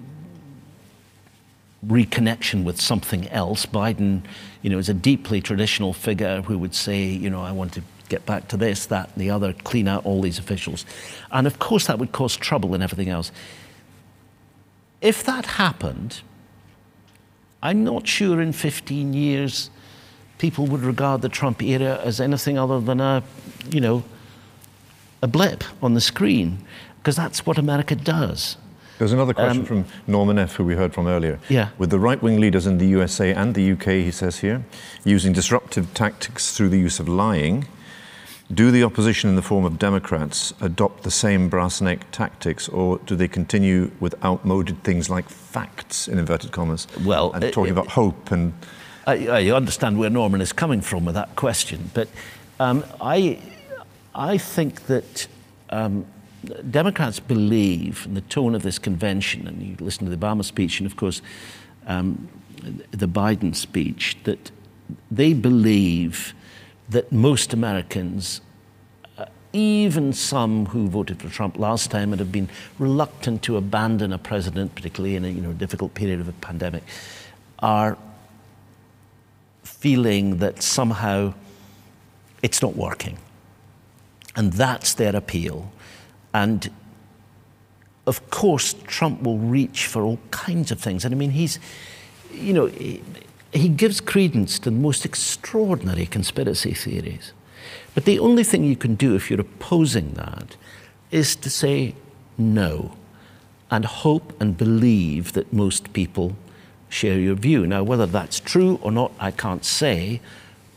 reconnection with something else. Biden, you know, is a deeply traditional figure who would say, you know, I want to get back to this, that, and the other, clean out all these officials. And of course, that would cause trouble and everything else. If that happened, I'm not sure in 15 years people would regard the Trump era as anything other than a, you know, a blip on the screen, because that's what America does. There's another question um, from Norman F., who we heard from earlier. Yeah. With the right wing leaders in the USA and the UK, he says here, using disruptive tactics through the use of lying, do the opposition in the form of Democrats adopt the same brass neck tactics, or do they continue with outmoded things like facts, in inverted commas? Well, and talking about hope and. I, I, understand where Norman is coming from with that question, but um, I, I think that um, Democrats believe, in the tone of this convention, and you listen to the Obama speech, and of course um, the Biden speech, that they believe that most Americans, uh, even some who voted for Trump last time and have been reluctant to abandon a president, particularly in a you know, difficult period of a pandemic, are feeling that somehow it's not working. And that's their appeal. And of course, Trump will reach for all kinds of things. And I mean, he's, you know, he gives credence to the most extraordinary conspiracy theories. But the only thing you can do if you're opposing that is to say no and hope and believe that most people share your view. Now, whether that's true or not, I can't say,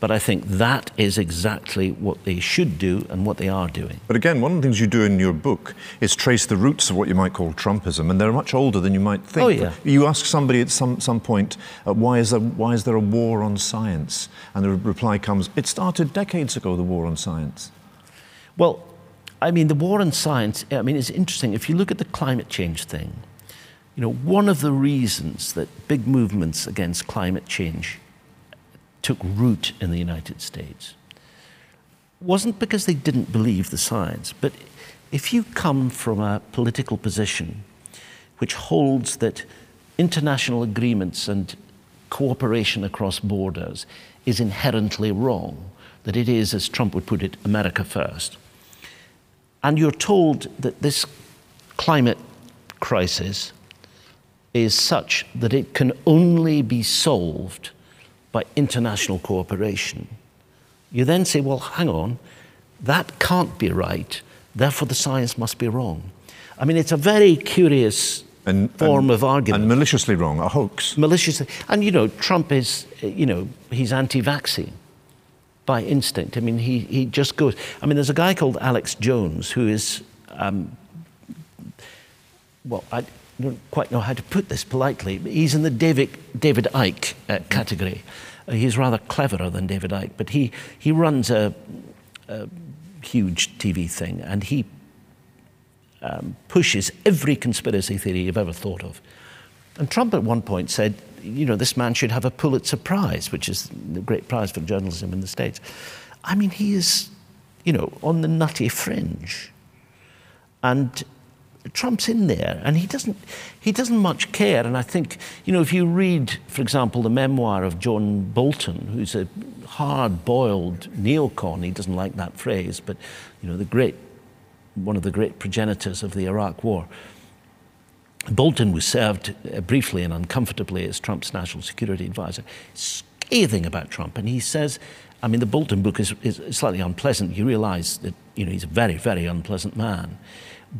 but I think that is exactly what they should do and what they are doing. But again, one of the things you do in your book is trace the roots of what you might call Trumpism, and they're much older than you might think. Oh, yeah. You ask somebody at some, some point, uh, why, is there, why is there a war on science? And the reply comes, it started decades ago, the war on science. Well, I mean, the war on science, I mean, it's interesting. If you look at the climate change thing, you know, one of the reasons that big movements against climate change took root in the United States. Wasn't because they didn't believe the science, but if you come from a political position which holds that international agreements and cooperation across borders is inherently wrong, that it is, as Trump would put it, America first, and you're told that this climate crisis is such that it can only be solved by international cooperation. You then say, well, hang on, that can't be right, therefore the science must be wrong. I mean, it's a very curious and, form and, of argument. And maliciously wrong, a hoax. Maliciously. And, you know, Trump is, you know, he's anti vaccine by instinct. I mean, he, he just goes. I mean, there's a guy called Alex Jones who is, um, well, I don't quite know how to put this politely. He's in the David, David Icke uh, category. Uh, he's rather cleverer than David Icke, but he, he runs a, a huge TV thing and he um, pushes every conspiracy theory you've ever thought of. And Trump at one point said, you know, this man should have a Pulitzer Prize, which is the great prize for journalism in the States. I mean, he is, you know, on the nutty fringe. And Trump's in there, and he doesn't, he doesn't much care. And I think, you know, if you read, for example, the memoir of John Bolton, who's a hard-boiled neocon, he doesn't like that phrase, but, you know, the great, one of the great progenitors of the Iraq War. Bolton was served uh, briefly and uncomfortably as Trump's national security advisor, scathing about Trump. And he says, I mean, the Bolton book is, is slightly unpleasant. You realize that, you know, he's a very, very unpleasant man.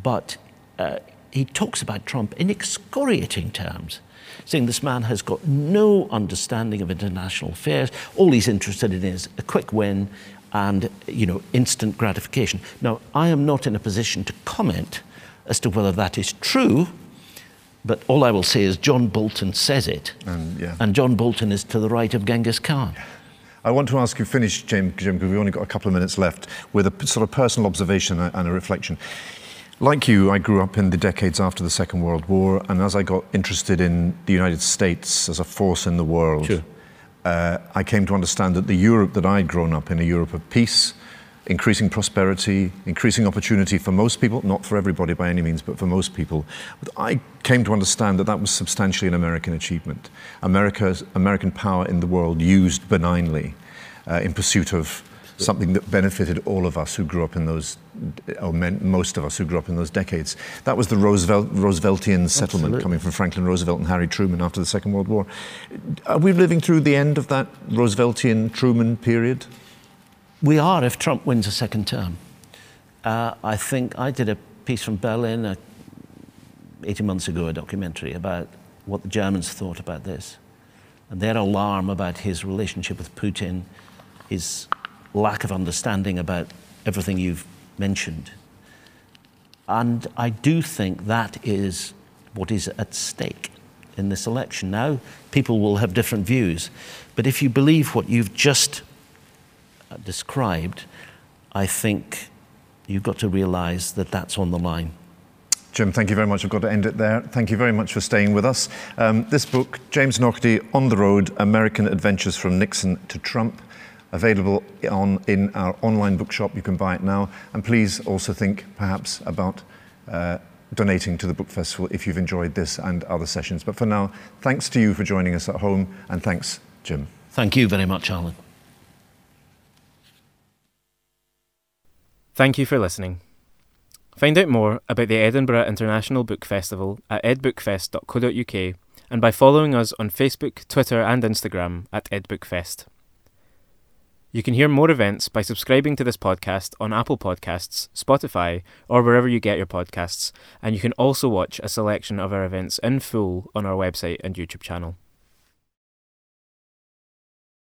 But uh, he talks about Trump in excoriating terms, saying this man has got no understanding of international affairs. All he's interested in is a quick win and you know instant gratification. Now, I am not in a position to comment as to whether that is true, But all I will say is John Bolton says it, And, yeah. and John Bolton is to the right of Genghis Khan. I want to ask you, finish, Jim, Jim, because we've only got a couple of minutes left, with a sort of personal observation and a reflection. Like you, I grew up in the decades after the Second World War, and as I got interested in the United States as a force in the world, Sure. uh, I came to understand that the Europe that I'd grown up in, a Europe of peace, increasing prosperity, increasing opportunity for most people, not for everybody by any means, but for most people, I came to understand that that was substantially an American achievement. America's, American power in the world used benignly uh, in pursuit of something that benefited all of us who grew up in those, or most of us who grew up in those decades. That was the Roosevelt, Rooseveltian settlement Absolutely. coming from Franklin Roosevelt and Harry Truman after the Second World War. Are we living through the end of that Rooseveltian Truman period? We are if Trump wins a second term. Uh, I think I did a piece from Berlin uh, 18 months ago, a documentary about what the Germans thought about this and their alarm about his relationship with Putin, his lack of understanding about everything you've mentioned. And I do think that is what is at stake in this election. Now, people will have different views, but if you believe what you've just uh, described, I think you've got to realize that that's on the line. Jim, thank you very much. I've got to end it there. Thank you very much for staying with us. Um, this book, James Naughtie, On the Road American Adventures from Nixon to Trump, available on, in our online bookshop. You can buy it now. And please also think perhaps about uh, donating to the Book Festival if you've enjoyed this and other sessions. But for now, thanks to you for joining us at home, and thanks, Jim. Thank you very much, Alan. Thank you for listening. Find out more about the Edinburgh International Book Festival at edbookfest.co.uk and by following us on Facebook, Twitter, and Instagram at edbookfest. You can hear more events by subscribing to this podcast on Apple Podcasts, Spotify, or wherever you get your podcasts, and you can also watch a selection of our events in full on our website and YouTube channel.